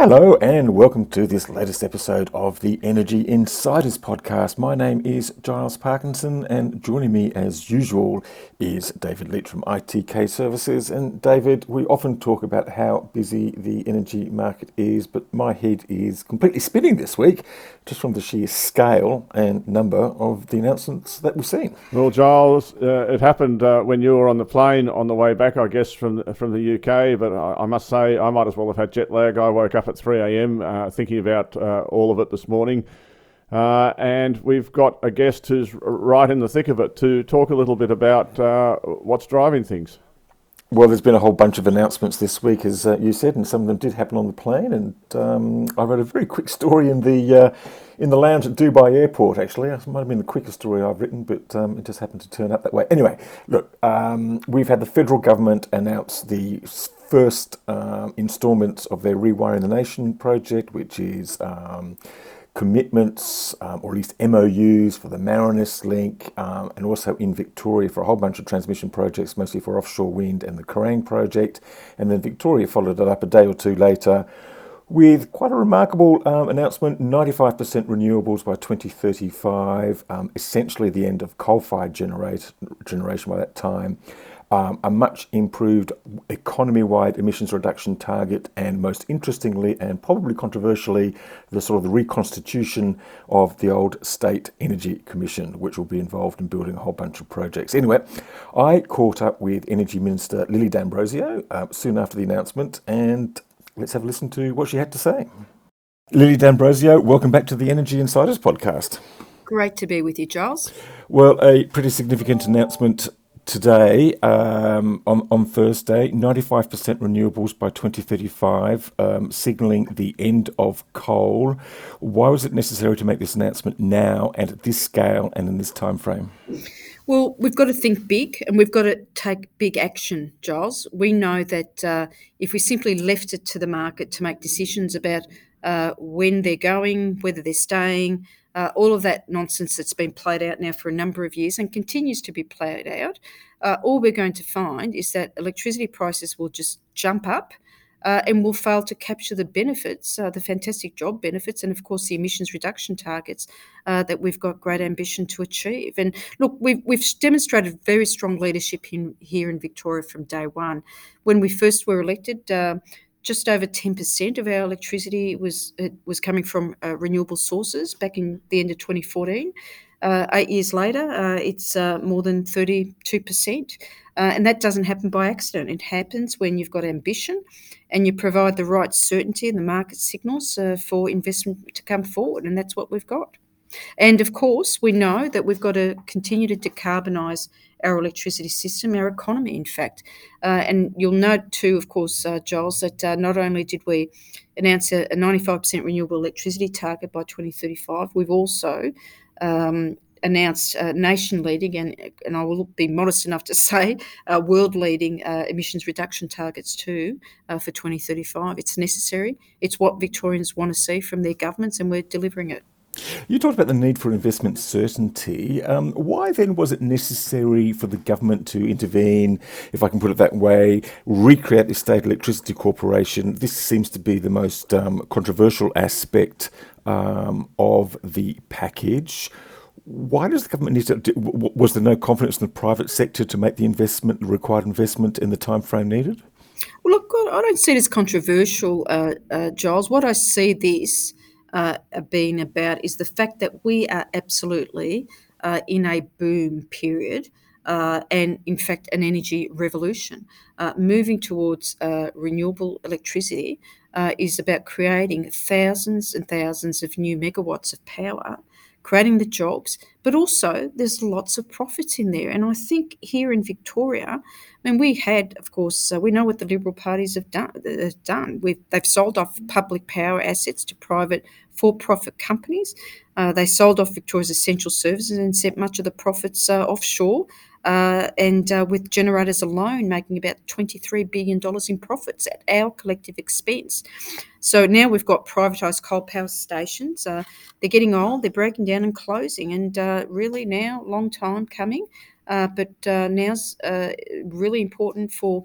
Hello, and welcome to this latest episode of the Energy Insiders podcast. My name is Giles Parkinson, and joining me as usual is David Leach from ITK Services. And David, we often talk about how busy the energy market is, but my head is completely spinning this week just from the sheer scale and number of the announcements that we've seen. Well, Giles, uh, it happened uh, when you were on the plane on the way back, I guess, from from the UK. But I, I must say, I might as well have had jet lag. I woke up at 3 a.m. Uh, thinking about uh, all of it this morning. Uh, and we've got a guest who's right in the thick of it to talk a little bit about uh, what's driving things. Well, there's been a whole bunch of announcements this week, as uh, you said, and some of them did happen on the plane. And um, I read a very quick story in the uh, in the lounge at Dubai Airport. Actually, it might have been the quickest story I've written, but um, it just happened to turn up that way. Anyway, look, um, we've had the federal government announce the first um, instalments of their Rewiring the Nation project, which is um, commitments um, or at least MOUs for the Marinus link um, and also in Victoria for a whole bunch of transmission projects, mostly for offshore wind and the Kerang project. And then Victoria followed it up a day or two later with quite a remarkable um, announcement 95% renewables by 2035, um, essentially the end of coal fired generation by that time um, a much improved economy wide emissions reduction target, and most interestingly and probably controversially, the sort of the reconstitution of the old State Energy Commission, which will be involved in building a whole bunch of projects. Anyway, I caught up with Energy Minister Lily D'Ambrosio uh, soon after the announcement, and let's have a listen to what she had to say. Lily D'Ambrosio, welcome back to the Energy Insiders podcast. Great to be with you, Charles. Well, a pretty significant announcement today um, on, on Thursday 95% renewables by 2035, um, signalling the end of coal. Why was it necessary to make this announcement now and at this scale and in this time frame? Well, we've got to think big and we've got to take big action, Giles. We know that uh, if we simply left it to the market to make decisions about uh, when they're going, whether they're staying, uh, all of that nonsense that's been played out now for a number of years and continues to be played out, uh, all we're going to find is that electricity prices will just jump up. Uh, and will fail to capture the benefits, uh, the fantastic job benefits, and of course the emissions reduction targets uh, that we've got great ambition to achieve. And look, we've, we've demonstrated very strong leadership in, here in Victoria from day one. When we first were elected, uh, just over 10% of our electricity was was coming from uh, renewable sources back in the end of 2014. Uh, eight years later, uh, it's uh, more than 32%. Uh, and that doesn't happen by accident. It happens when you've got ambition and you provide the right certainty and the market signals uh, for investment to come forward. And that's what we've got. And of course, we know that we've got to continue to decarbonise our electricity system, our economy, in fact. Uh, and you'll note too, of course, uh, Giles, that uh, not only did we announce a, a 95% renewable electricity target by 2035, we've also um, announced uh, nation leading, and, and I will be modest enough to say uh, world leading uh, emissions reduction targets too uh, for 2035. It's necessary. It's what Victorians want to see from their governments, and we're delivering it. You talked about the need for investment certainty. Um, why then was it necessary for the government to intervene, if I can put it that way, recreate the State Electricity Corporation? This seems to be the most um, controversial aspect um, of the package. Why does the government need to? Was there no confidence in the private sector to make the investment, the required investment, in the time frame needed? Well, look, I don't see it as controversial, uh, uh, Giles. What I see this uh, being about is the fact that we are absolutely uh, in a boom period. Uh, and in fact, an energy revolution. Uh, moving towards uh, renewable electricity uh, is about creating thousands and thousands of new megawatts of power creating the jobs, but also there's lots of profits in there. And I think here in Victoria, I mean, we had, of course, uh, we know what the Liberal parties have done. Uh, done. We've, they've sold off public power assets to private for-profit companies. Uh, they sold off Victoria's essential services and sent much of the profits uh, offshore uh, and uh, with generators alone making about $23 billion in profits at our collective expense. So now we've got privatised coal power stations. Uh, they're getting old, they're breaking down and closing, and uh, really now, long time coming. Uh, but uh, now's really important for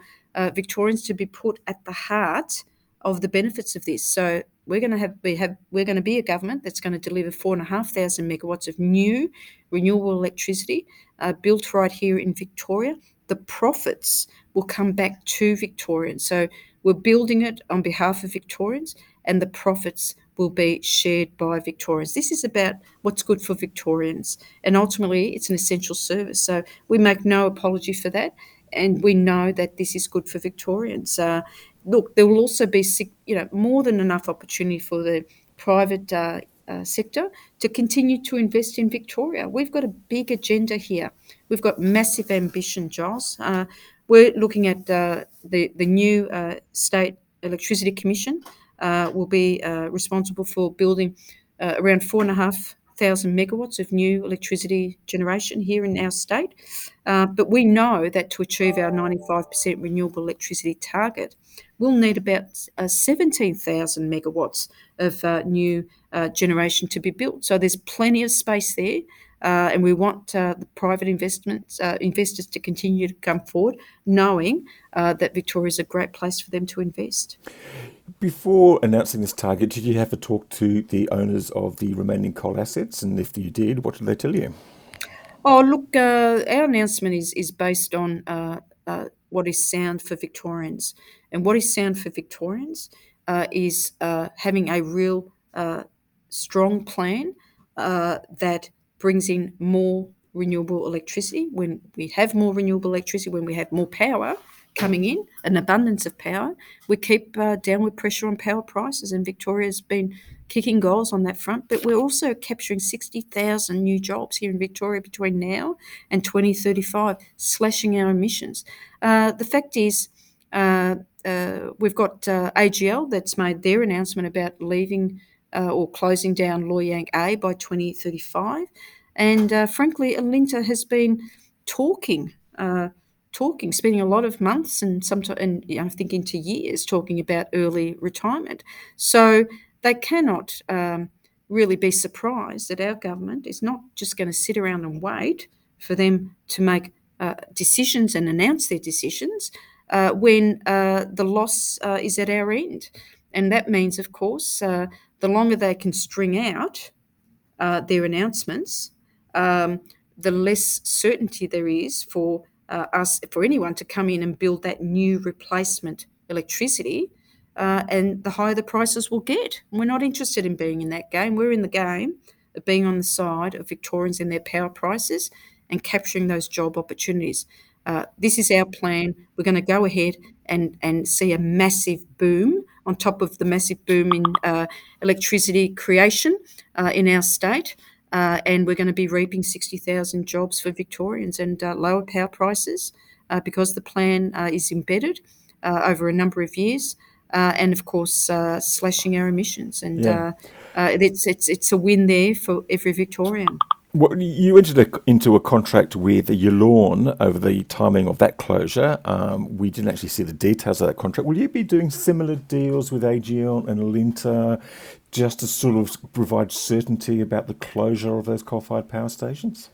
Victorians to be put at the heart of the benefits of this. So we're going to have we have we're going to be a government that's going to deliver four and a half thousand megawatts of new renewable electricity uh, built right here in Victoria. The profits will come back to Victorians. So we're building it on behalf of Victorians, and the profits will be shared by Victorians. This is about what's good for Victorians, and ultimately, it's an essential service. So we make no apology for that, and we know that this is good for Victorians. Uh, look, there will also be you know more than enough opportunity for the private uh, uh, sector to continue to invest in Victoria. We've got a big agenda here. We've got massive ambition, Giles. Uh, we're looking at uh, the the new uh, state electricity commission uh, will be responsible for building around four and a half thousand megawatts of new electricity generation here in our state. Uh, but we know that to achieve our 95% renewable electricity target, we'll need about uh, 17,000 megawatts of uh, new uh, generation to be built. So there's plenty of space there. Uh, and we want uh, the private investments investors to continue to come forward, knowing that Victoria is a great place for them to invest. Before announcing this target, did you have to talk to the owners of the remaining coal assets? And if you did, what did they tell you? Oh, look, uh, our announcement is, is based on uh, uh, what is sound for Victorians. And what is sound for Victorians uh, is uh, having a real uh, strong plan that brings in more renewable electricity. When we have more renewable electricity, when we have more power, coming in, an abundance of power. We keep uh, downward pressure on power prices, and Victoria's been kicking goals on that front. But we're also capturing 60,000 new jobs here in Victoria between now and 2035, slashing our emissions. Uh, the fact is, uh, uh we've got uh, AGL that's made their announcement about leaving uh, or closing down Loy Yang A by 2035. And frankly, Alinta has been talking talking, spending a lot of months and sometimes, and I think into years, talking about early retirement. So they cannot um, really be surprised that our government is not just going to sit around and wait for them to make uh, decisions and announce their decisions uh, when uh, the loss uh, is at our end. And that means, of course, uh, the longer they can string out uh, their announcements, um, the less certainty there is for uh, us for anyone to come in and build that new replacement electricity, uh, and the higher the prices will get. We're not interested in being in that game. We're in the game of being on the side of Victorians and their power prices and capturing those job opportunities. Uh, this is our plan. We're going to go ahead and, and see a massive boom on top of the massive boom in uh, electricity creation uh, in our state. Uh, and we're going to be reaping 60,000 jobs for Victorians and uh, lower power prices uh, because the plan uh, is embedded uh, over a number of years. Uh, and of course, slashing our emissions, and yeah. it's it's it's a win there for every Victorian. Well, you entered a, into a contract with Yallourn over the timing of that closure. Um, we didn't actually see the details of that contract. Will you be doing similar deals with AGL and Alinta just to sort of provide certainty about the closure of those coal-fired power stations?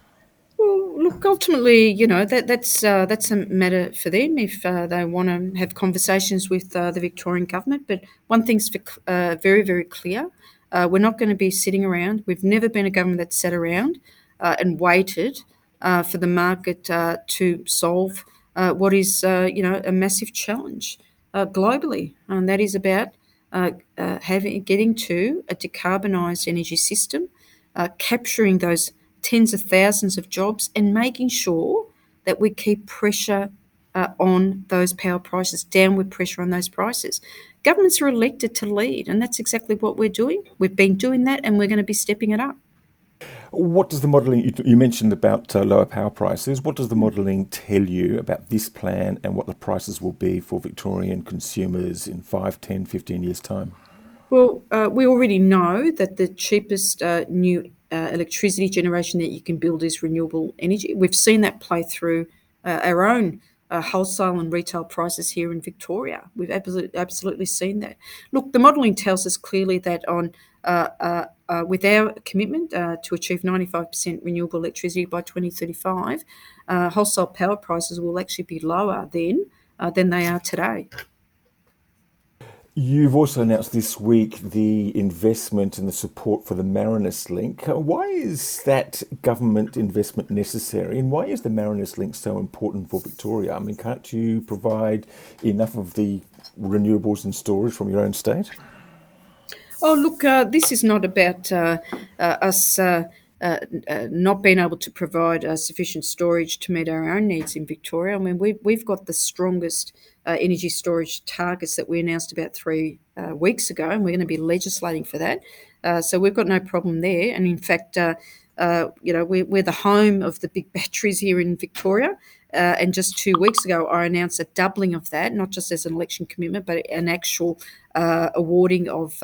Well, look, ultimately, you know that that's uh, that's a matter for them if uh, they want to have conversations with uh, the Victorian government. But one thing's uh, very very clear: uh, we're not going to be sitting around. We've never been a government that sat around uh, and waited for the market to solve what is, you know, a massive challenge globally, and that is about Uh, uh, having getting to a decarbonised energy system, uh, capturing those tens of thousands of jobs, and making sure that we keep pressure uh, on those power prices, downward pressure on those prices. Governments are elected to lead, and that's exactly what we're doing. We've been doing that, and we're going to be stepping it up. What does the modelling, you, mentioned about uh, lower power prices, what does the modelling tell you about this plan and what the prices will be for Victorian consumers in 5, 10, 15 years' time? Well, uh, we already know that the cheapest uh, new uh, electricity generation that you can build is renewable energy. We've seen that play through uh, our own uh, wholesale and retail prices here in Victoria. We've absolutely, absolutely seen that. Look, the modelling tells us clearly that on uh, uh, uh, with our commitment uh, to achieve 95% renewable electricity by 2035, uh, wholesale power prices will actually be lower then than they are today. You've also announced this week the investment and the support for the Marinus Link. Why is that government investment necessary and why is the Marinus Link so important for Victoria? I mean, can't you provide enough of the renewables and storage from your own state? Oh, look, uh, this is not about uh, uh, us uh, not being able to provide sufficient storage to meet our own needs in Victoria. I mean, we've, we've got the strongest energy storage targets that we announced about three weeks ago, and we're going to be legislating for that. So we've got no problem there. And in fact, uh, you know, we're, we're, the home of the big batteries here in Victoria. Uh, and just two weeks ago, I announced a doubling of that, not just as an election commitment, but an actual awarding of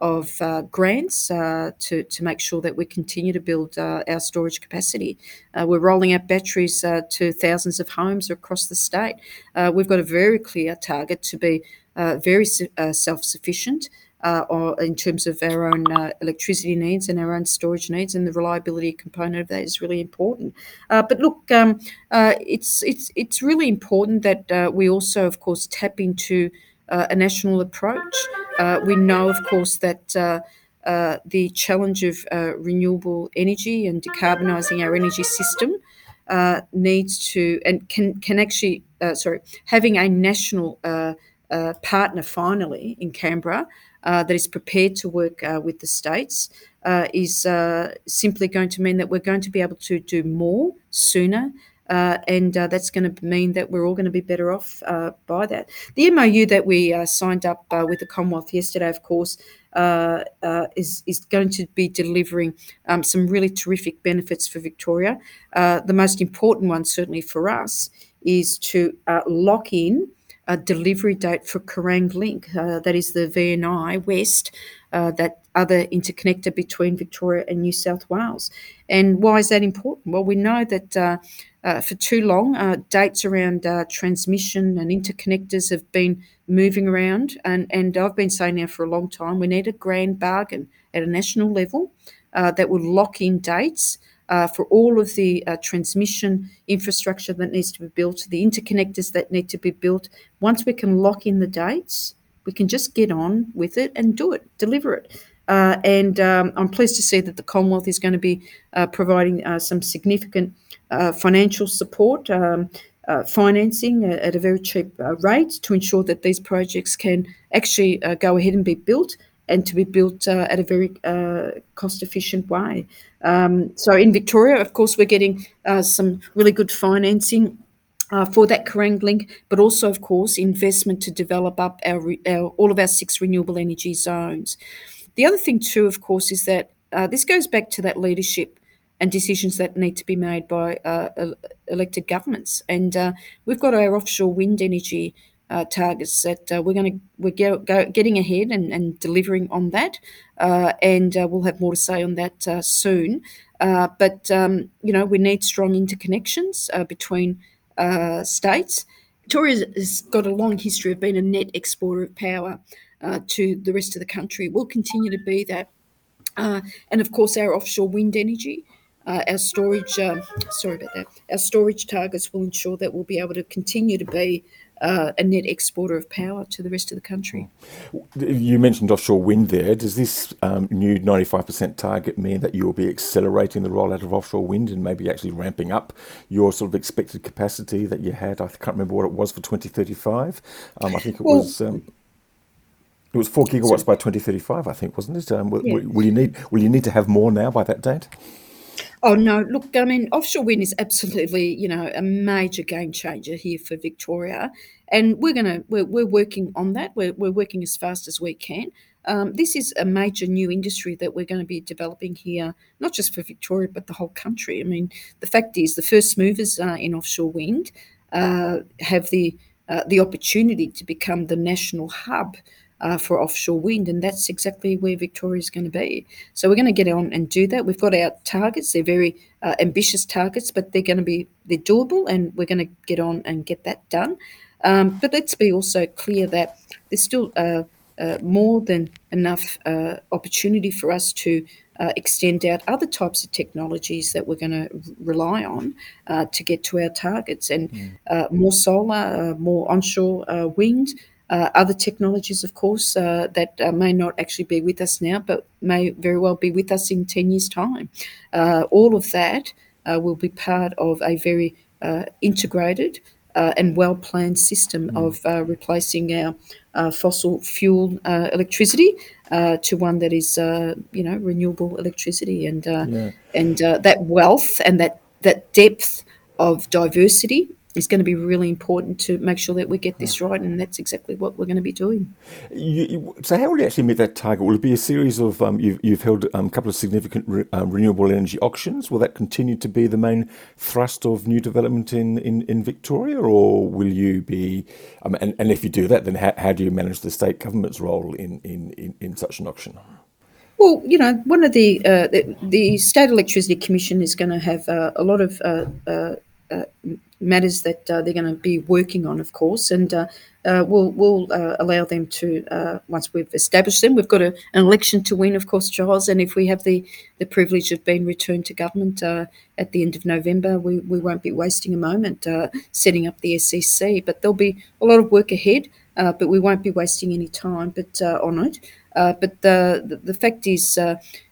of uh, grants uh, to, to make sure that we continue to build uh, our storage capacity. Uh, we're rolling out batteries uh, to thousands of homes across the state. Uh, we've got a very clear target to be very self sufficient. In terms of our own electricity needs and our own storage needs, and the reliability component of that is really important. but look, um, it's it's it's really important that we also, of course, tap into uh, a national approach. Uh, we know, of course, that uh, uh the challenge of uh, renewable energy and decarbonising our energy system uh, needs to and can can actually sorry having a national partner finally in Canberra that is prepared to work with the states is simply going to mean that we're going to be able to do more sooner uh, and uh, that's going to mean that we're all going to be better off uh, by that. The MOU that we uh, signed up uh, with the Commonwealth yesterday, of course, uh, is is going to be delivering um, some really terrific benefits for Victoria. the most important one, certainly for us, is to lock in a delivery date for Kerang Link, that is the VNI West, that other interconnector between Victoria and New South Wales. And why is that important? Well, we know that uh, for too long. Uh, dates around uh, transmission and interconnectors have been moving around, and, and I've been saying now for a long time we need a grand bargain at a national level uh, that will lock in dates. Uh, for all of the uh, transmission infrastructure that needs to be built, the interconnectors that need to be built, once we can lock in the dates, we can just get on with it and do it, deliver it. Uh, and um, I'm pleased to see that the Commonwealth is going to be uh, providing uh, some significant uh, financial support, um, financing at a very cheap rate to ensure that these projects can actually go ahead and be built and to be built at a very cost efficient way. Um, so in Victoria, of course, we're getting some really good financing uh, for that Kerang link, but also, of course, investment to develop up our, our, all of our six renewable energy zones. The other thing, too, of course, is that uh, this goes back to that leadership and decisions that need to be made by uh, elected governments. And uh, we've got our offshore wind energy uh, targets that uh, we're going to we're go, getting ahead and, and, delivering on that, uh, and we'll have more to say on that soon. but um, you know, we need strong interconnections between states. Victoria has got a long history of being a net exporter of power uh, to the rest of the country. We'll continue to be that. Uh, and of course, our offshore wind energy, uh, our storage, um, sorry about that, our storage targets will ensure that we'll be able to continue to be uh, a net exporter of power to the rest of the country. You mentioned offshore wind there. Does this um, new 95% target mean that you'll be accelerating the rollout of offshore wind and maybe actually ramping up your sort of expected capacity that you had? I can't remember what it was for 2035. Um, I think it well, was. Um, it was four gigawatts so, by 2035, I think, wasn't it? Um, will, yeah. will, you need will you need to have more now by that date? Oh no! Look, I mean, offshore wind is absolutely, you know, a major game changer here for Victoria, and we're gonna we're, we're working on that. We're, we're working as fast as we can. Um, this is a major new industry that we're going to be developing here, not just for Victoria, but the whole country. I mean, the fact is, the first movers uh, in offshore wind uh, have the uh, the opportunity to become the national hub uh, for offshore wind, and that's exactly where Victoria is going to be. So we're going to get on and do that. We've got our targets; they're very uh, ambitious targets, but they're going to be they're doable, and we're going to get on and get that done. Um, but let's be also clear that there's still uh, uh, more than enough uh, opportunity for us to uh, extend out other types of technologies that we're going to rely on uh, to get to our targets and mm. more solar, more onshore wind, uh, Uh, other technologies, of course, uh, that uh, may not actually be with us now, but may very well be with us in 10 years' time. Uh, all of that uh, will be part of a very integrated and well planned system mm. of replacing our fossil fuel electricity to one that is, you know, renewable electricity, and yeah. and that wealth and that that depth of diversity is going to be really important to make sure that we get this right, and that's exactly what we're going to be doing. You, you, so, how will you actually meet that target? Will it be a series of um, you've, you've, held um, a couple of significant re, uh, renewable energy auctions? Will that continue to be the main thrust of new development in, in, in Victoria, or will you be? Um, and, and if you do that, then how, how do you manage the state government's role in, in, in, in such an auction? Well, you know, one of the uh, the, the, State Electricity Commission is going to have uh, a lot of uh, uh matters that uh, they're going to be working on, of course, and uh, uh, we'll we'll uh, allow them to uh, once we've established them. We've got a, an election to win, of course, Charles, and if we have the, the privilege of being returned to government uh, at the end of November, we, we won't be wasting a moment setting up the SEC. But there'll be a lot of work ahead, but we won't be wasting any time. But on it, but the, the, fact is.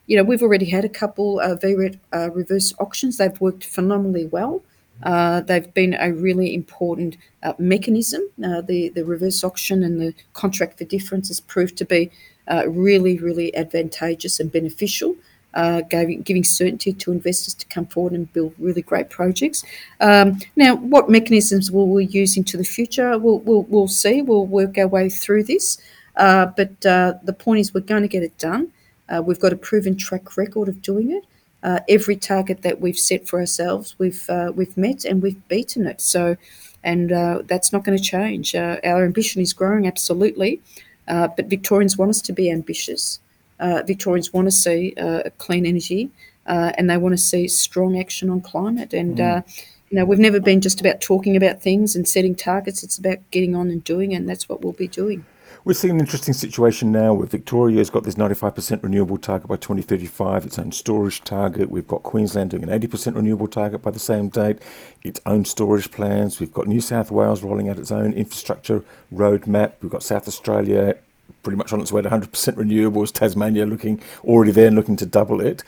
you know, we've already had a couple of VRET reverse auctions. They've worked phenomenally well. Uh, they've been a really important uh, mechanism. Uh, the, the reverse auction and the contract for difference has proved to be uh, really, really advantageous and beneficial, uh, giving, certainty to investors to come forward and build really great projects. Um, now, what mechanisms will we use into the future? We'll, we'll, we'll see. We'll work our way through this. Uh, but the point is, we're going to get it done. we've got a proven track record of doing it uh, every target that we've set for ourselves, we've uh, we've met and we've beaten it. So, and uh, that's not going to change. Uh, our ambition is growing, absolutely, uh, but Victorians want us to be ambitious. Uh, Victorians want to see clean energy, and they want to see strong action on climate. And mm. you know, we've never been just about talking about things and setting targets. It's about getting on and doing, it, and that's what we'll be doing. We're seeing an interesting situation now where Victoria's got this 95% renewable target by 2035, its own storage target. We've got Queensland doing an 80% renewable target by the same date, its own storage plans. We've got New South Wales rolling out its own infrastructure roadmap. We've got South Australia pretty much on its way to 100% renewables, Tasmania looking already there and looking to double it.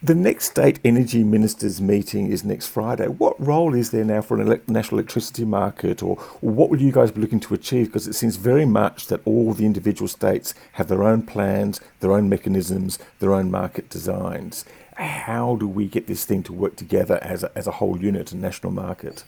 The next state energy ministers meeting is next Friday. What role is there now for an national electricity market, or, what will you guys be looking to achieve? Because it seems very much that all the individual states have their own plans, their own mechanisms, their own market designs. How do we get this thing to work together as a, as a whole unit, a national market?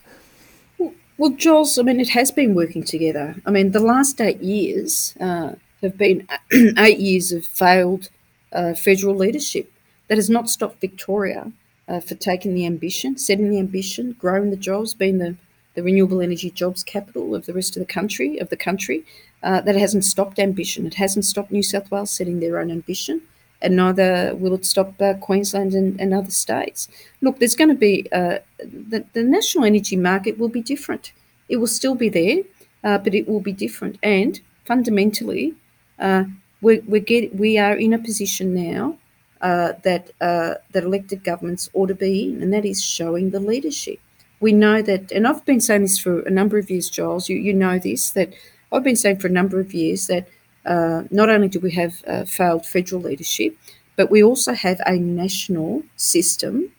Well, Jules, I mean, it has been working together. I mean, the last eight years uh, have been eight years of failed uh, federal leadership that has not stopped Victoria uh, for taking the ambition, setting the ambition, growing the jobs, being the, the renewable energy jobs capital of the rest of the country. Of the country, uh, that hasn't stopped ambition. It hasn't stopped New South Wales setting their own ambition, and neither will it stop uh, Queensland and, and, other states. Look, there's going to be uh, the, the national energy market will be different. It will still be there, uh, but it will be different. And fundamentally, uh, we we get we are in a position now uh, that uh, that elected governments ought to be in, and that is showing the leadership. We know that, and I've been saying this for a number of years, Giles. You you know this that I've been saying for a number of years that uh, not only do we have uh, failed federal leadership, but we also have a national system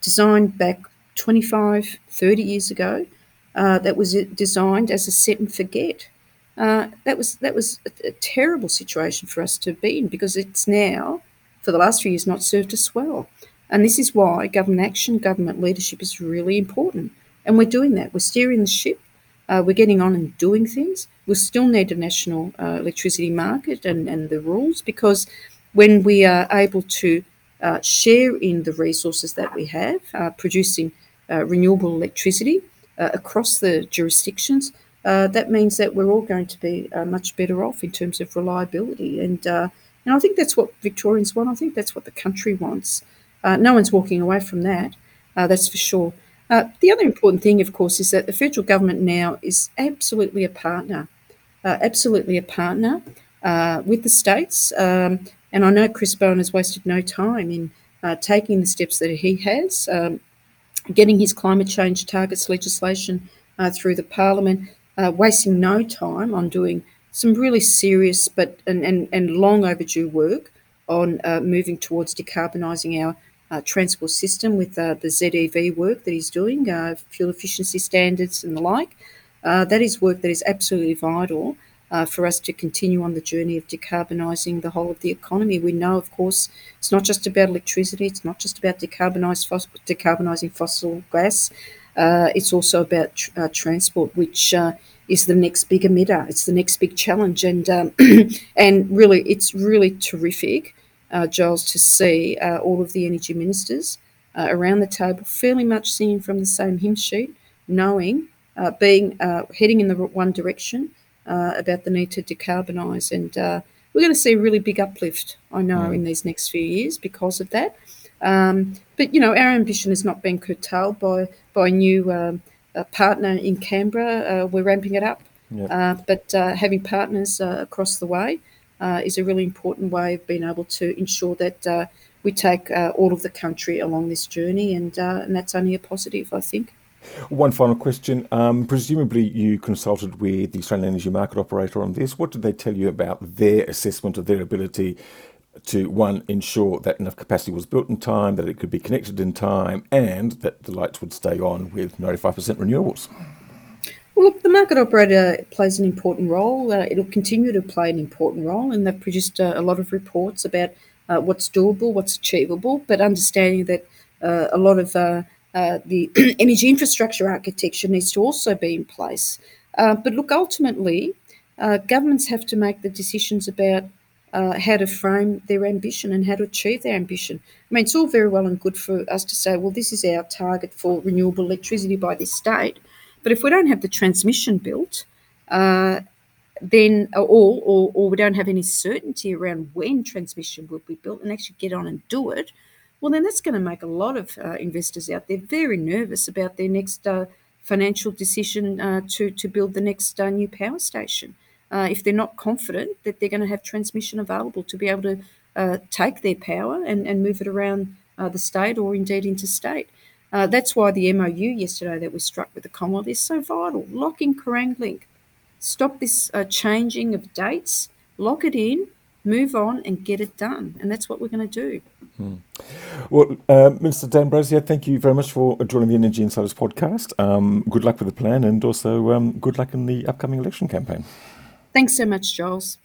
designed back 25, 30 years ago uh, that was designed as a set and forget. Uh, that was that was a, a terrible situation for us to be in because it's now for the last few years not served us well. And this is why government action, government leadership is really important. And we're doing that. We're steering the ship. Uh, we're getting on and doing things. We'll still need a national uh, electricity market and, and the rules because when we are able to uh, share in the resources that we have, uh, producing uh, renewable electricity uh, across the jurisdictions, that means that we're all going to be much better off in terms of reliability. And, and I think that's what Victorians want. I think that's what the country wants. no one's walking away from that, that's for sure. Uh, the other important thing, of course, is that the federal government now is absolutely a partner, uh, absolutely a partner uh, with the states. Um, and I know Chris Bowen has wasted no time in uh, taking the steps that he has, um, getting his climate change targets legislation uh, through the parliament, uh, wasting no time on doing some really serious but and, and, and long overdue work on moving towards decarbonising our uh, transport system with uh, the ZEV work that he's doing, uh, fuel efficiency standards and the like. Uh, that is work that is absolutely vital uh, for us to continue on the journey of decarbonising the whole of the economy. We know, of course, it's not just about electricity, it's not just about decarbonise fos- decarbonising fossil gas, uh, it's also about tr- transport, which is the next big emitter. It's the next big challenge, and um, and really, it's really terrific uh, Giles, to see uh, all of the energy ministers uh, around the table, fairly much singing from the same hymn sheet, knowing, uh, being uh, heading in the one direction uh, about the need to decarbonise. And we're going to see a really big uplift, I know, mm. in these next few years because of that. Um, but you know, our ambition has not been curtailed by by new um, partner in Canberra. we're ramping it up, yep. but having partners across the way uh, is a really important way of being able to ensure that uh, we take uh, all of the country along this journey, and, uh, and that's only a positive, I think. One final question. Um, presumably, you consulted with the Australian Energy Market Operator on this. What did they tell you about their assessment of their ability to, one, ensure that enough capacity was built in time, that it could be connected in time, and that the lights would stay on with 95% renewables? Well, look, the market operator plays an important role. Uh, it'll continue to play an important role, and they've produced uh, a lot of reports about uh, what's doable, what's achievable, but understanding that uh, a lot of uh, uh, the energy infrastructure architecture needs to also be in place. but look, ultimately, governments have to make the decisions about how to frame their ambition and how to achieve their ambition. I mean, it's all very well and good for us to say, well, this is our target for renewable electricity by this state. But if we don't have the transmission built, uh, then or, or or we don't have any certainty around when transmission will be built and actually get on and do it, well then that's going to make a lot of uh, investors out there very nervous about their next uh, financial decision uh, to to build the next uh, new power station. Uh, if they're not confident that they're going to have transmission available to be able to take their power and, and move it around the state or indeed interstate. Uh, that's why the MOU yesterday that we struck with the Commonwealth is so vital. Lock in Kerang Link. Stop this uh, changing of dates. Lock it in, move on, and get it done. And that's what we're going to do. Hmm. Well, uh, Minister D'Ambrosio, thank you very much for joining the Energy Insiders podcast. Um, good luck with the plan and also um, good luck in the upcoming election campaign. Thanks so much, Giles.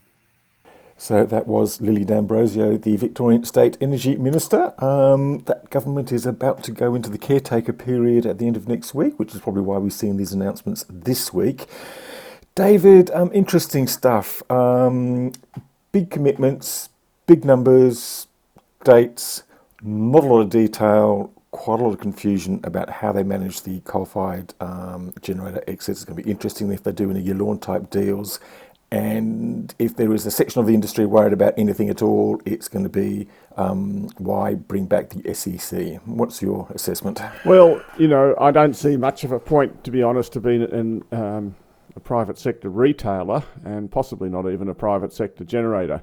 So that was Lily D'Ambrosio, the Victorian State Energy Minister. Um, that government is about to go into the caretaker period at the end of next week, which is probably why we're seeing these announcements this week. David, um, interesting stuff. Um, big commitments, big numbers, dates, not a lot of detail, quite a lot of confusion about how they manage the coal-fired um, generator exits. It's going to be interesting if they do any Yallourn type deals and if there is a section of the industry worried about anything at all, it's going to be um, why bring back the SEC. What's your assessment? Well, you know, I don't see much of a point, to be honest, to being in um, a private sector retailer and possibly not even a private sector generator.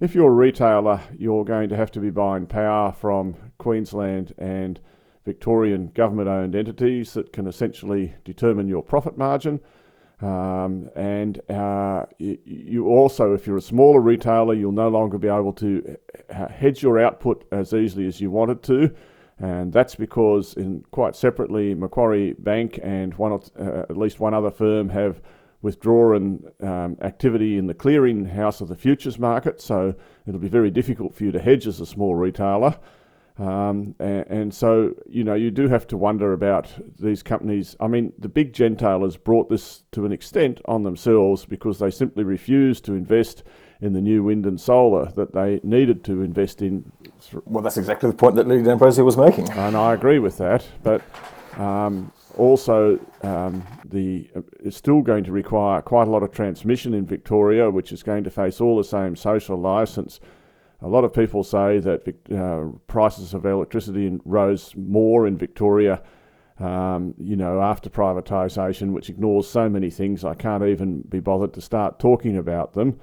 If you're a retailer, you're going to have to be buying power from Queensland and Victorian government owned entities that can essentially determine your profit margin um, and uh, you, also, if you're a smaller retailer, you'll no longer be able to hedge your output as easily as you wanted to. And that's because, in quite separately, Macquarie Bank and one uh, at least one other firm have withdrawn um, activity in the clearing house of the futures market. So it'll be very difficult for you to hedge as a small retailer. Um, and, and, so, you know, you do have to wonder about these companies. I mean, the big gentailers brought this to an extent on themselves because they simply refused to invest in the new wind and solar that they needed to invest in. Well, that's exactly the point that Lee D'Ambrosio was making. And I agree with that. But um, also, um, the uh, it's still going to require quite a lot of transmission in Victoria, which is going to face all the same social licence a lot of people say that uh, prices of electricity rose more in Victoria, um, you know, after privatisation, which ignores so many things. I can't even be bothered to start talking about them,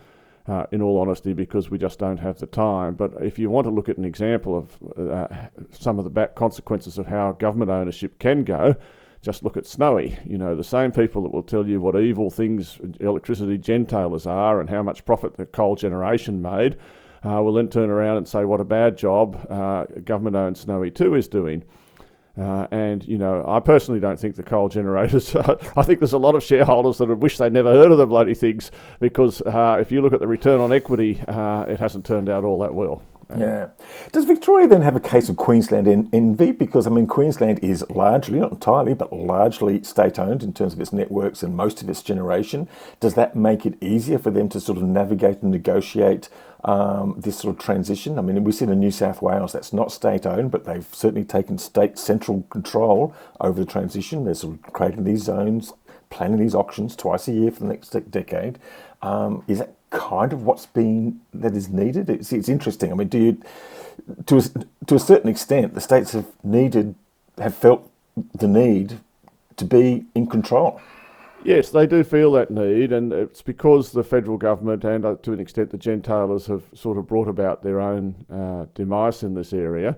uh, in all honesty, because we just don't have the time. But if you want to look at an example of uh, some of the back consequences of how government ownership can go, just look at Snowy. You know, the same people that will tell you what evil things electricity gentailers are and how much profit the coal generation made uh, will then turn around and say what a bad job uh, government-owned Snowy 2 is doing. Uh, and you know, I personally don't think the coal generators. I think there's a lot of shareholders that wish they'd never heard of the bloody things because uh, if you look at the return on equity, uh, it hasn't turned out all that well. Yeah. Does Victoria then have a case of Queensland en- envy? Because, I mean, Queensland is largely, not entirely, but largely state owned in terms of its networks and most of its generation. Does that make it easier for them to sort of navigate and negotiate um, this sort of transition? I mean, we see in New South Wales that's not state owned, but they've certainly taken state central control over the transition. They're sort of creating these zones, planning these auctions twice a year for the next decade. Um, is that kind of what's been that is needed? It's, it's interesting. I mean, do you, to a, to a certain extent, the states have needed, have felt the need to be in control. Yes, they do feel that need, and it's because the federal government and uh, to an extent the gentailers have sort of brought about their own uh, demise in this area.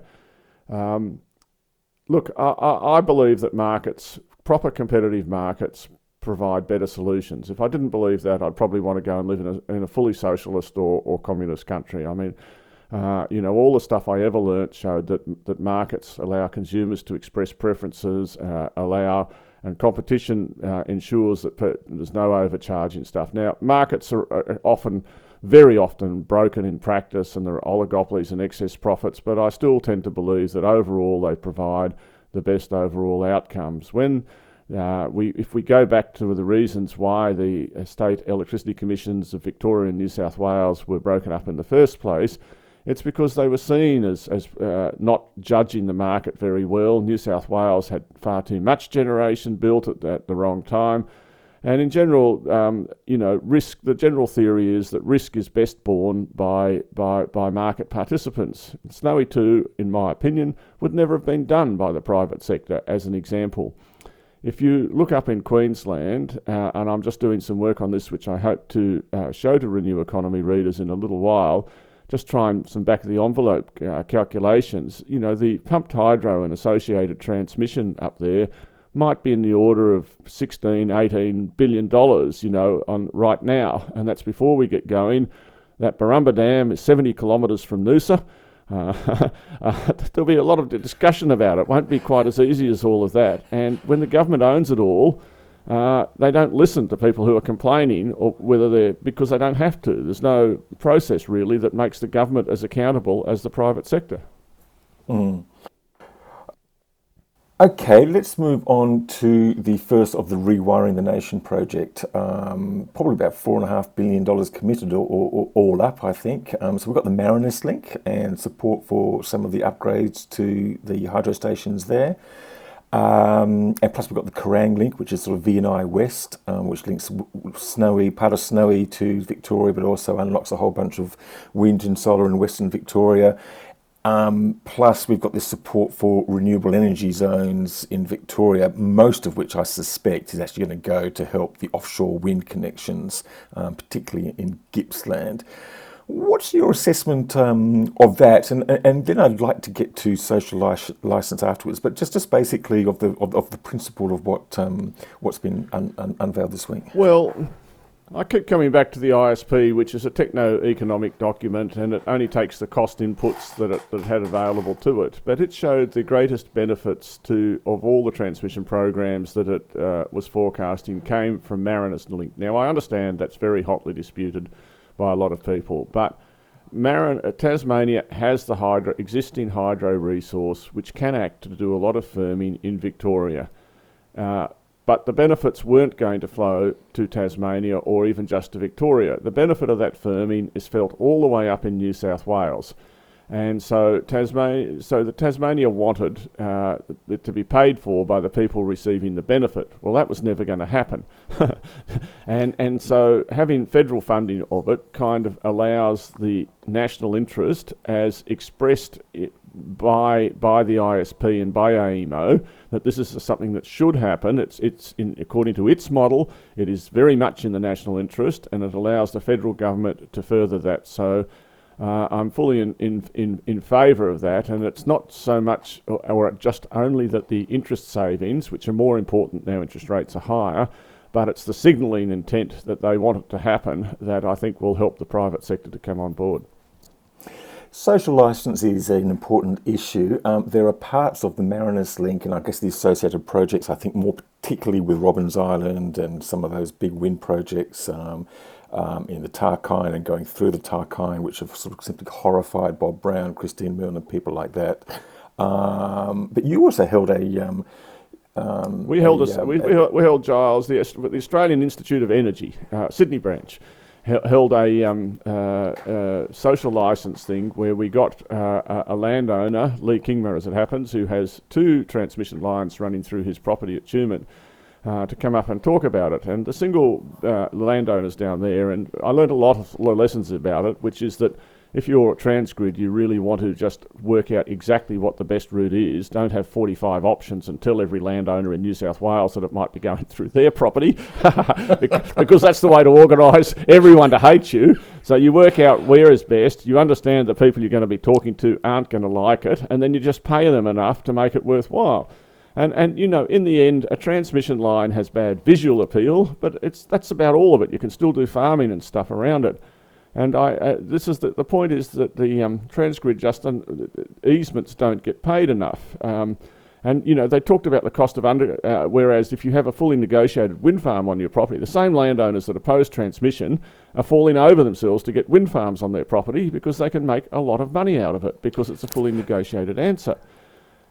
Um, look, I, I, believe that markets, proper competitive markets, provide better solutions. If I didn't believe that, I'd probably want to go and live in a, in a fully socialist or, or communist country. I mean, uh, you know, all the stuff I ever learnt showed that that markets allow consumers to express preferences, uh, allow and competition uh, ensures that per, there's no overcharging stuff. Now, markets are, are, often, very often, broken in practice, and there are oligopolies and excess profits. But I still tend to believe that overall they provide the best overall outcomes. When uh, we, if we go back to the reasons why the state electricity commissions of Victoria and New South Wales were broken up in the first place, it's because they were seen as, as uh, not judging the market very well. New South Wales had far too much generation built at, at the wrong time. And in general, um, you know, risk. The general theory is that risk is best borne by by by market participants. Snowy Two, in my opinion, would never have been done by the private sector. As an example, if you look up in Queensland, uh, and I'm just doing some work on this, which I hope to uh, show to Renew Economy readers in a little while, just trying some back of the envelope uh, calculations. You know, the pumped hydro and associated transmission up there might be in the order of 16, 18 billion dollars, you know, on right now, and that's before we get going. That Borumba Dam is 70 kilometres from Noosa. Uh, uh, there'll be a lot of discussion about it. it. Won't be quite as easy as all of that. And when the government owns it all, uh, they don't listen to people who are complaining, or whether they're because they don't have to. There's no process really that makes the government as accountable as the private sector. Mm. Okay, let's move on to the first of the Rewiring the Nation project. Um, probably about $4.5 billion committed or, or, all up, I think. Um, so we've got the Marinus link and support for some of the upgrades to the hydro stations there. Um, and plus we've got the Kerang link, which is sort of VNI West, um, which links Snowy, part of Snowy to Victoria, but also unlocks a whole bunch of wind and solar in Western Victoria. Um, plus, we've got this support for renewable energy zones in Victoria, most of which I suspect is actually going to go to help the offshore wind connections, um, particularly in Gippsland. What's your assessment um, of that? And, and then I'd like to get to social license afterwards, but just, just basically of the of, of the principle of what um, what's been un, un, unveiled this week. Well, I keep coming back to the ISP, which is a techno-economic document, and it only takes the cost inputs that it, that it had available to it. But it showed the greatest benefits to of all the transmission programs that it uh, was forecasting came from Marinus Link. Now I understand that's very hotly disputed by a lot of people, but Marin, uh, Tasmania has the hydro, existing hydro resource which can act to do a lot of firming in Victoria. Uh, but the benefits weren't going to flow to Tasmania or even just to Victoria. The benefit of that firming is felt all the way up in New South Wales. And so, Tasmania, so the Tasmania wanted uh, it to be paid for by the people receiving the benefit. Well, that was never going to happen. and, and so having federal funding of it kind of allows the national interest as expressed by, by the ISP and by AEMO that this is something that should happen. It's, it's in, according to its model, it is very much in the national interest and it allows the federal government to further that. So uh, I'm fully in, in, in, in favour of that, and it's not so much or, or, just only that the interest savings, which are more important now, interest rates are higher, but it's the signalling intent that they want it to happen that I think will help the private sector to come on board. Social licence is an important issue. Um, there are parts of the Marinus Link and I guess the associated projects, I think more particularly with Robbins Island and some of those big wind projects. Um, um, in the Tarkine and going through the Tarkine, which have sort of simply horrified Bob Brown, Christine Milne, and people like that. Um, but you also held a. Um, um we held a, a, we, we, held Giles the, the Australian Institute of Energy uh, Sydney branch held a um, uh, uh, social license thing where we got uh, a landowner, Lee Kingma as it happens, who has two transmission lines running through his property at Tumut, uh, to come up and talk about it. And the single uh, landowners down there, and I learned a lot of lessons about it, which is that if you're a transgrid, you really want to just work out exactly what the best route is. Don't have 45 options and tell every landowner in New South Wales that it might be going through their property, because that's the way to organise everyone to hate you. So you work out where is best. You understand the people you're going to be talking to aren't going to like it, and then you just pay them enough to make it worthwhile. And, and you know, in the end, a transmission line has bad visual appeal, but it's, that's about all of it. You can still do farming and stuff around it. And I, uh, this is the, the point is that the um, transgrid just un- easements don't get paid enough. Um, and you know they talked about the cost of under. Uh, whereas if you have a fully negotiated wind farm on your property, the same landowners that oppose transmission are falling over themselves to get wind farms on their property because they can make a lot of money out of it because it's a fully negotiated answer.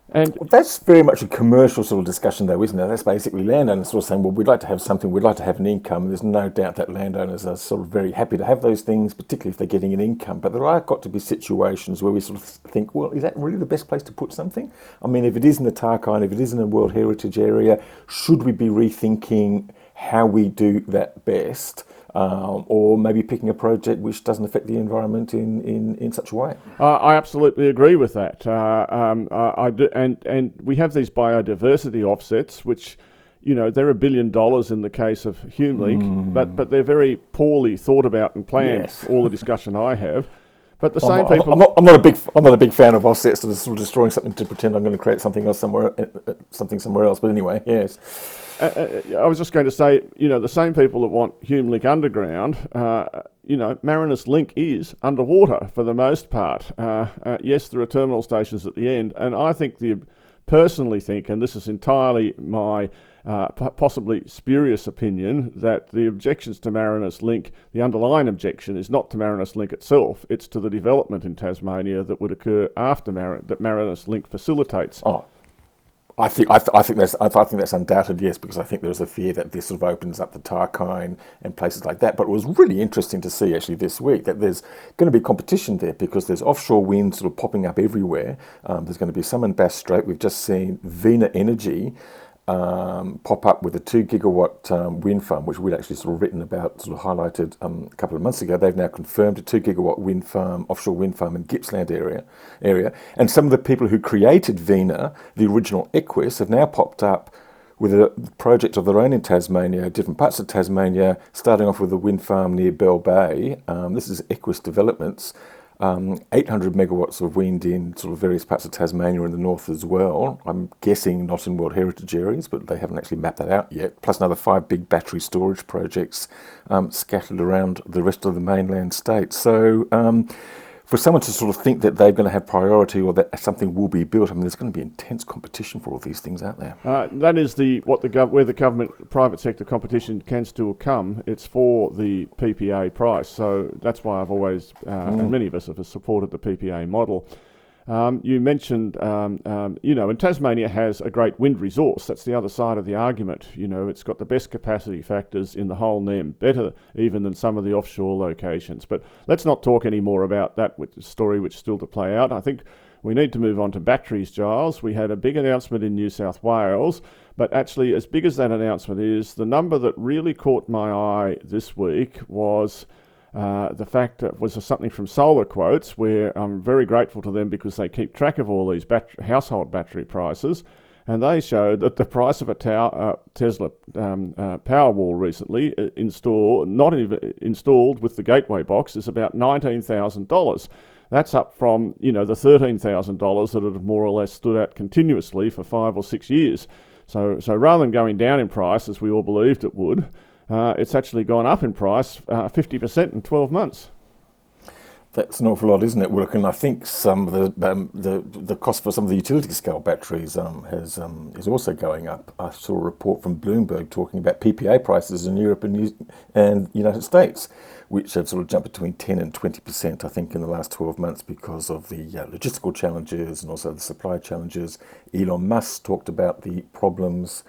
And well, that's very much a commercial sort of discussion, though, isn't it? That's basically landowners sort of saying, well, we'd like to have something, we'd like to have an income. There's no doubt that landowners are sort of very happy to have those things, particularly if they're getting an income. But there are got to be situations where we sort of think, well, is that really the best place to put something? I mean, if it is in the Tarkine, if it is in a World Heritage area, should we be rethinking how we do that best? Um, or maybe picking a project which doesn't affect the environment in, in, in such a way. Uh, I absolutely agree with that. Uh, um, I do, and, and we have these biodiversity offsets, which you know, they're a billion dollars in the case of HumeLink, mm. but, but they're very poorly thought about and planned, yes. all the discussion I have. But the same I'm, people. I'm not, I'm not, a big. I'm not a big fan of offsets are sort of destroying something to pretend I'm going to create something else somewhere, uh, uh, something somewhere else. But anyway, yes. Uh, uh, I was just going to say, you know, the same people that want HumeLink underground, uh, you know, Marinus Link is underwater for the most part. Uh, uh, yes, there are terminal stations at the end, and I think the personally think, and this is entirely my uh, possibly spurious opinion, that the objections to Marinus Link, the underlying objection is not to Marinus Link itself, it's to the development in Tasmania that would occur after Mar- that Marinus Link facilitates. Oh. I think I, th- I, think that's I, th- I, think that's undoubted, yes, because I think there's a fear that this sort of opens up the Tarkine and places like that. But it was really interesting to see actually this week that there's going to be competition there because there's offshore wind sort of popping up everywhere. Um, there's going to be some in Bass Strait. We've just seen Vena Energy um, pop up with a two gigawatt um, wind farm, which we'd actually sort of written about, sort of highlighted um, a couple of months ago. They've now confirmed a two gigawatt wind farm, offshore wind farm in Gippsland area. area. And some of the people who created Vena, the original Equis, have now popped up with a project of their own in Tasmania, different parts of Tasmania, starting off with a wind farm near Bell Bay. Um, this is Equis Developments um, 800 megawatts of wind in sort of various parts of Tasmania in the north as well. I'm guessing not in World Heritage areas, but they haven't actually mapped that out yet. Plus another five big battery storage projects um, scattered around the rest of the mainland state. So um, for someone to sort of think that they're going to have priority or that something will be built, I mean, there's going to be intense competition for all these things out there. Uh, that is the what the gov- where the government private sector competition can still come. It's for the PPA price, so that's why I've always uh, mm. and many of us have supported the PPA model. Um, you mentioned, um, um, you know, and Tasmania has a great wind resource. That's the other side of the argument. You know, it's got the best capacity factors in the whole NEM, better even than some of the offshore locations. But let's not talk any more about that story, which is still to play out. I think we need to move on to batteries, Giles. We had a big announcement in New South Wales, but actually, as big as that announcement is, the number that really caught my eye this week was uh, the fact that was something from Solar Quotes, where I'm very grateful to them because they keep track of all these bat- household battery prices. And they showed that the price of a uh, Tesla um, uh, Powerwall recently uh, installed, not even installed with the gateway box, is about nineteen thousand dollars. That's up from you know the thirteen thousand dollars that it had more or less stood at continuously for five or six years. So, so rather than going down in price as we all believed it would, uh, it's actually gone up in price uh, 50% in 12 months. That's an awful lot, isn't it? And I think some of the um, the, the cost for some of the utility scale batteries um, has um, is also going up. I saw a report from Bloomberg talking about PPA prices in Europe and New- and United States, which have sort of jumped between 10 and 20 percent, I think, in the last 12 months because of the uh, logistical challenges and also the supply challenges. Elon Musk talked about the problems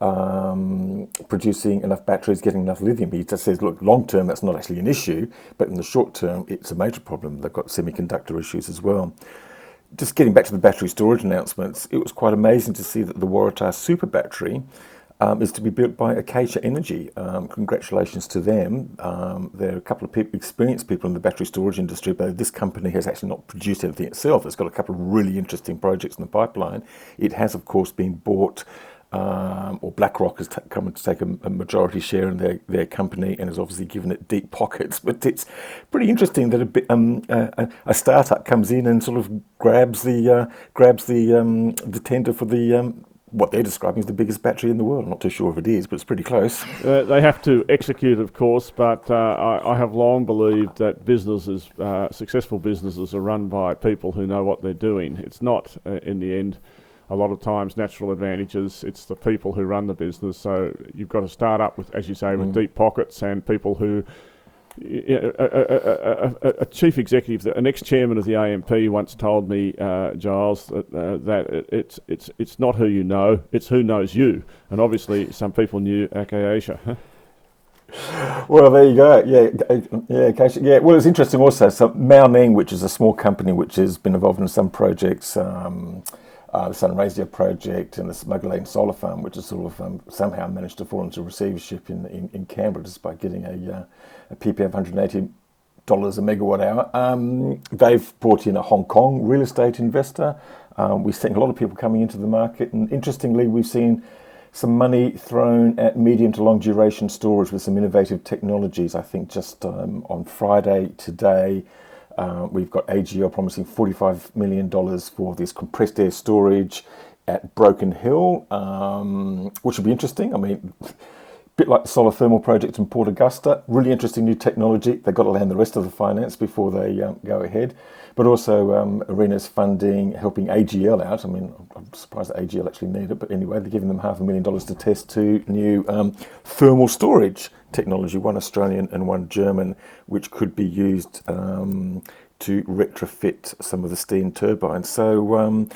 um, producing enough batteries, getting enough lithium. He just says, look, long term, that's not actually an issue, but in the short term, it's a major problem. They've got semiconductor issues as well. Just getting back to the battery storage announcements, it was quite amazing to see that the Waratah super battery um, is to be built by Akaysha Energy. Um, congratulations to them. Um, there are a couple of people, experienced people in the battery storage industry, but this company has actually not produced anything itself. It's got a couple of really interesting projects in the pipeline. It has, of course, been bought um, or BlackRock has t- come to take a, a, majority share in their, their company and has obviously given it deep pockets. But it's pretty interesting that a, bit, um, a, a startup comes in and sort of grabs the uh, grabs the um, the tender for the um, what they're describing as the biggest battery in the world. I'm not too sure if it is, but it's pretty close. Uh, they have to execute, of course, but uh, I, I, have long believed that businesses, uh, successful businesses, are run by people who know what they're doing. It's not, uh, in the end, a lot of times natural advantages. It's the people who run the business. So you've got to start up with, as you say, with mm. deep pockets and people who. A, a, a, a, chief executive, an ex-chairman of the AMP, once told me, uh, Giles, that, uh, that it, it's it's it's not who you know, it's who knows you. And obviously, some people knew Akaysha. well, there you go. Yeah, yeah, Akaysha. Yeah. Well, it's interesting also. So Maoneng, which is a small company which has been involved in some projects. Um, uh, the Sunraysia project and the Mugga Lane Solar Farm, which has sort of um, somehow managed to fall into receivership in, in, in Canberra despite getting a, uh, a PPA of 180 dollars a megawatt hour. Um, they've brought in a Hong Kong real estate investor. Um, we're seeing a lot of people coming into the market, and interestingly, we've seen some money thrown at medium to long duration storage with some innovative technologies. I think just um, on Friday today. Uh, we've got AGL promising $45 million for this compressed air storage at Broken Hill, um, which will be interesting. I mean, a bit like the solar thermal project in Port Augusta, really interesting new technology. They've got to land the rest of the finance before they um, go ahead. But also, um, ARENA's funding, helping AGL out. I mean, I'm surprised that AGL actually need it, but anyway, they're giving them half a million dollars to test two new um, thermal storage technology, one Australian and one German, which could be used um, to retrofit some of the steam turbines. So um,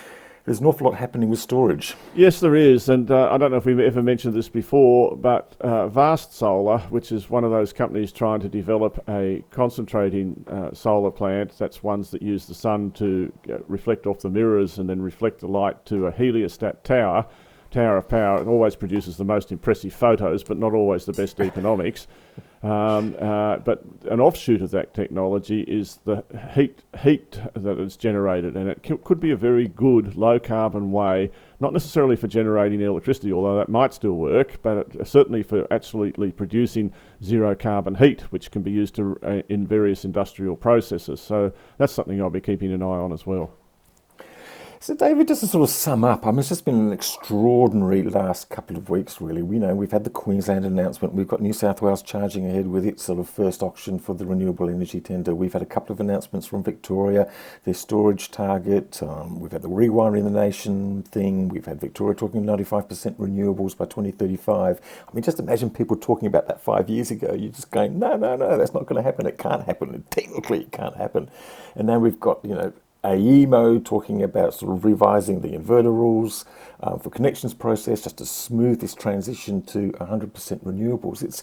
there's an awful lot happening with storage. Yes, there is, and uh, I don't know if we've ever mentioned this before, but uh, Vast Solar, which is one of those companies trying to develop a concentrating uh, solar plant, that's ones that use the sun to uh, reflect off the mirrors and then reflect the light to a heliostat tower tower of power. It always produces the most impressive photos, but not always the best economics. Um, uh, but an offshoot of that technology is the heat heat that is generated, and it c- could be a very good low carbon way, not necessarily for generating electricity, although that might still work, but it, certainly for absolutely producing zero carbon heat, which can be used to, uh, in various industrial processes. So that's something I'll be keeping an eye on as well. So, David, just to sort of sum up, I mean, it's just been an extraordinary last couple of weeks, really. We know we've had the Queensland announcement, we've got New South Wales charging ahead with its sort of first auction for the renewable energy tender. We've had a couple of announcements from Victoria, their storage target. Um, we've had the rewiring the nation thing. We've had Victoria talking 95% renewables by 2035. I mean, just imagine people talking about that five years ago. You're just going, no, no, no, that's not going to happen. It can't happen. Technically, it can't happen. And now we've got, you know, AEMO talking about sort of revising the inverter rules um, for connections process just to smooth this transition to 100% renewables. It's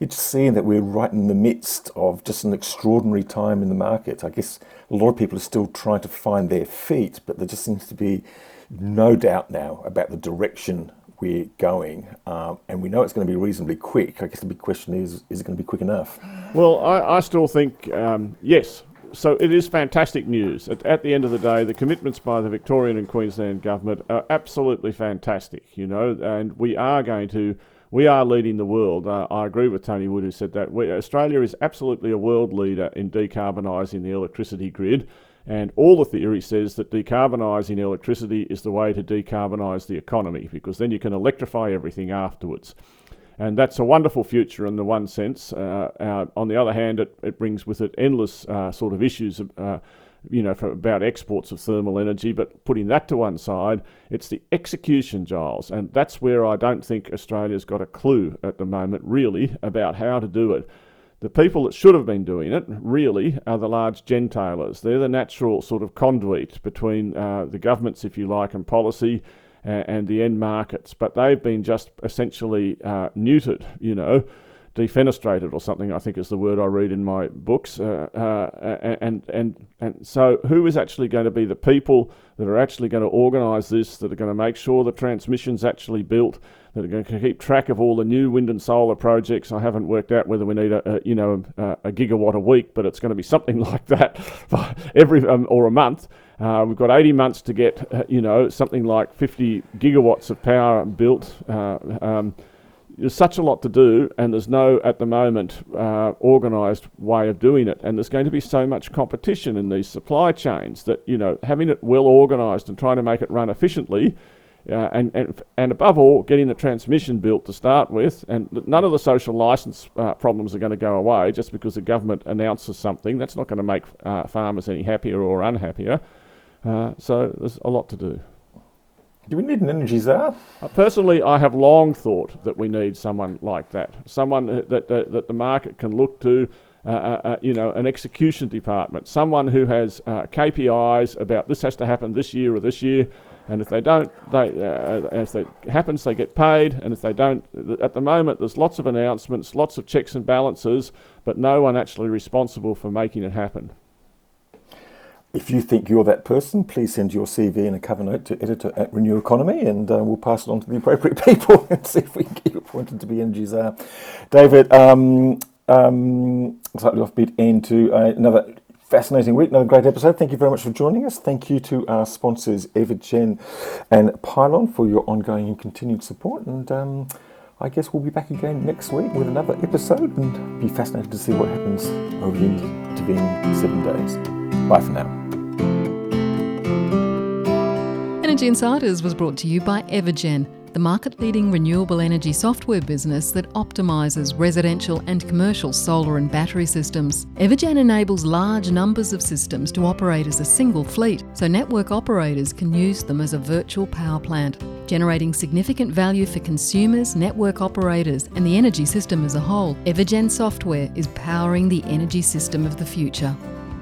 it's seeing that we're right in the midst of just an extraordinary time in the market. I guess a lot of people are still trying to find their feet, but there just seems to be no doubt now about the direction we're going, um, and we know it's going to be reasonably quick. I guess the big question is: is it going to be quick enough? Well, I, I still think um, yes so it is fantastic news. At, at, the end of the day, the commitments by the Victorian and Queensland government are absolutely fantastic, you know, and we are going to, we are leading the world. Uh, I agree with Tony Wood who said that. We, Australia is absolutely a world leader in decarbonising the electricity grid. And all the theory says that decarbonising electricity is the way to decarbonise the economy because then you can electrify everything afterwards and that's a wonderful future in the one sense. Uh, uh, on the other hand, it, it brings with it endless uh, sort of issues, uh, you know, about exports of thermal energy. But putting that to one side, it's the execution, Giles, and that's where I don't think Australia's got a clue at the moment, really, about how to do it. The people that should have been doing it really are the large gentailers. They're the natural sort of conduit between uh, the governments, if you like, and policy and the end markets, but they've been just essentially uh, neutered, you know, defenestrated or something. I think is the word I read in my books. Uh, uh, and and and so, who is actually going to be the people that are actually going to organise this? That are going to make sure the transmission's actually built? That are going to keep track of all the new wind and solar projects. I haven't worked out whether we need a, a you know a, a, gigawatt a week, but it's going to be something like that every um, or a month. Uh, we've got 80 months to get, uh, you know, something like 50 gigawatts of power built. Uh, um, there's such a lot to do, and there's no, at the moment, uh, organised way of doing it. And there's going to be so much competition in these supply chains that, you know, having it well organised and trying to make it run efficiently, uh, and, and, and above all, getting the transmission built to start with. And none of the social licence uh, problems are going to go away just because the government announces something. That's not going to make farmers any happier or unhappier. Uh, so there's a lot to do. Do we need an energy czar? Uh, personally, I have long thought that we need someone like that, someone that, that, that the market can look to, uh, uh, uh you know, an execution department, someone who has uh, KPIs about this has to happen this year or this year, and if they don't, they, if it happens, they get paid, and if they don't, at the moment, there's lots of announcements, lots of checks and balances, but no one actually responsible for making it happen. If you think you're that person, please send your CV and a cover note to editor at Renew Economy and uh, we'll pass it on to the appropriate people and see if we can get you appointed to be Energy Czar. David, um, um, slightly offbeat end to uh, another fascinating week, another great episode. Thank you very much for joining us. Thank you to our sponsors, Evergen and Pylon, for your ongoing and continued support. And um, I guess we'll be back again next week with another episode and be fascinated to see what happens over the intervening seven days. Bye for now. Energy Insiders was brought to you by Evergen, the market leading renewable energy software business that optimises residential and commercial solar and battery systems. Evergen enables large numbers of systems to operate as a single fleet, so network operators can use them as a virtual power plant, generating significant value for consumers, network operators, and the energy system as a whole. Evergen software is powering the energy system of the future.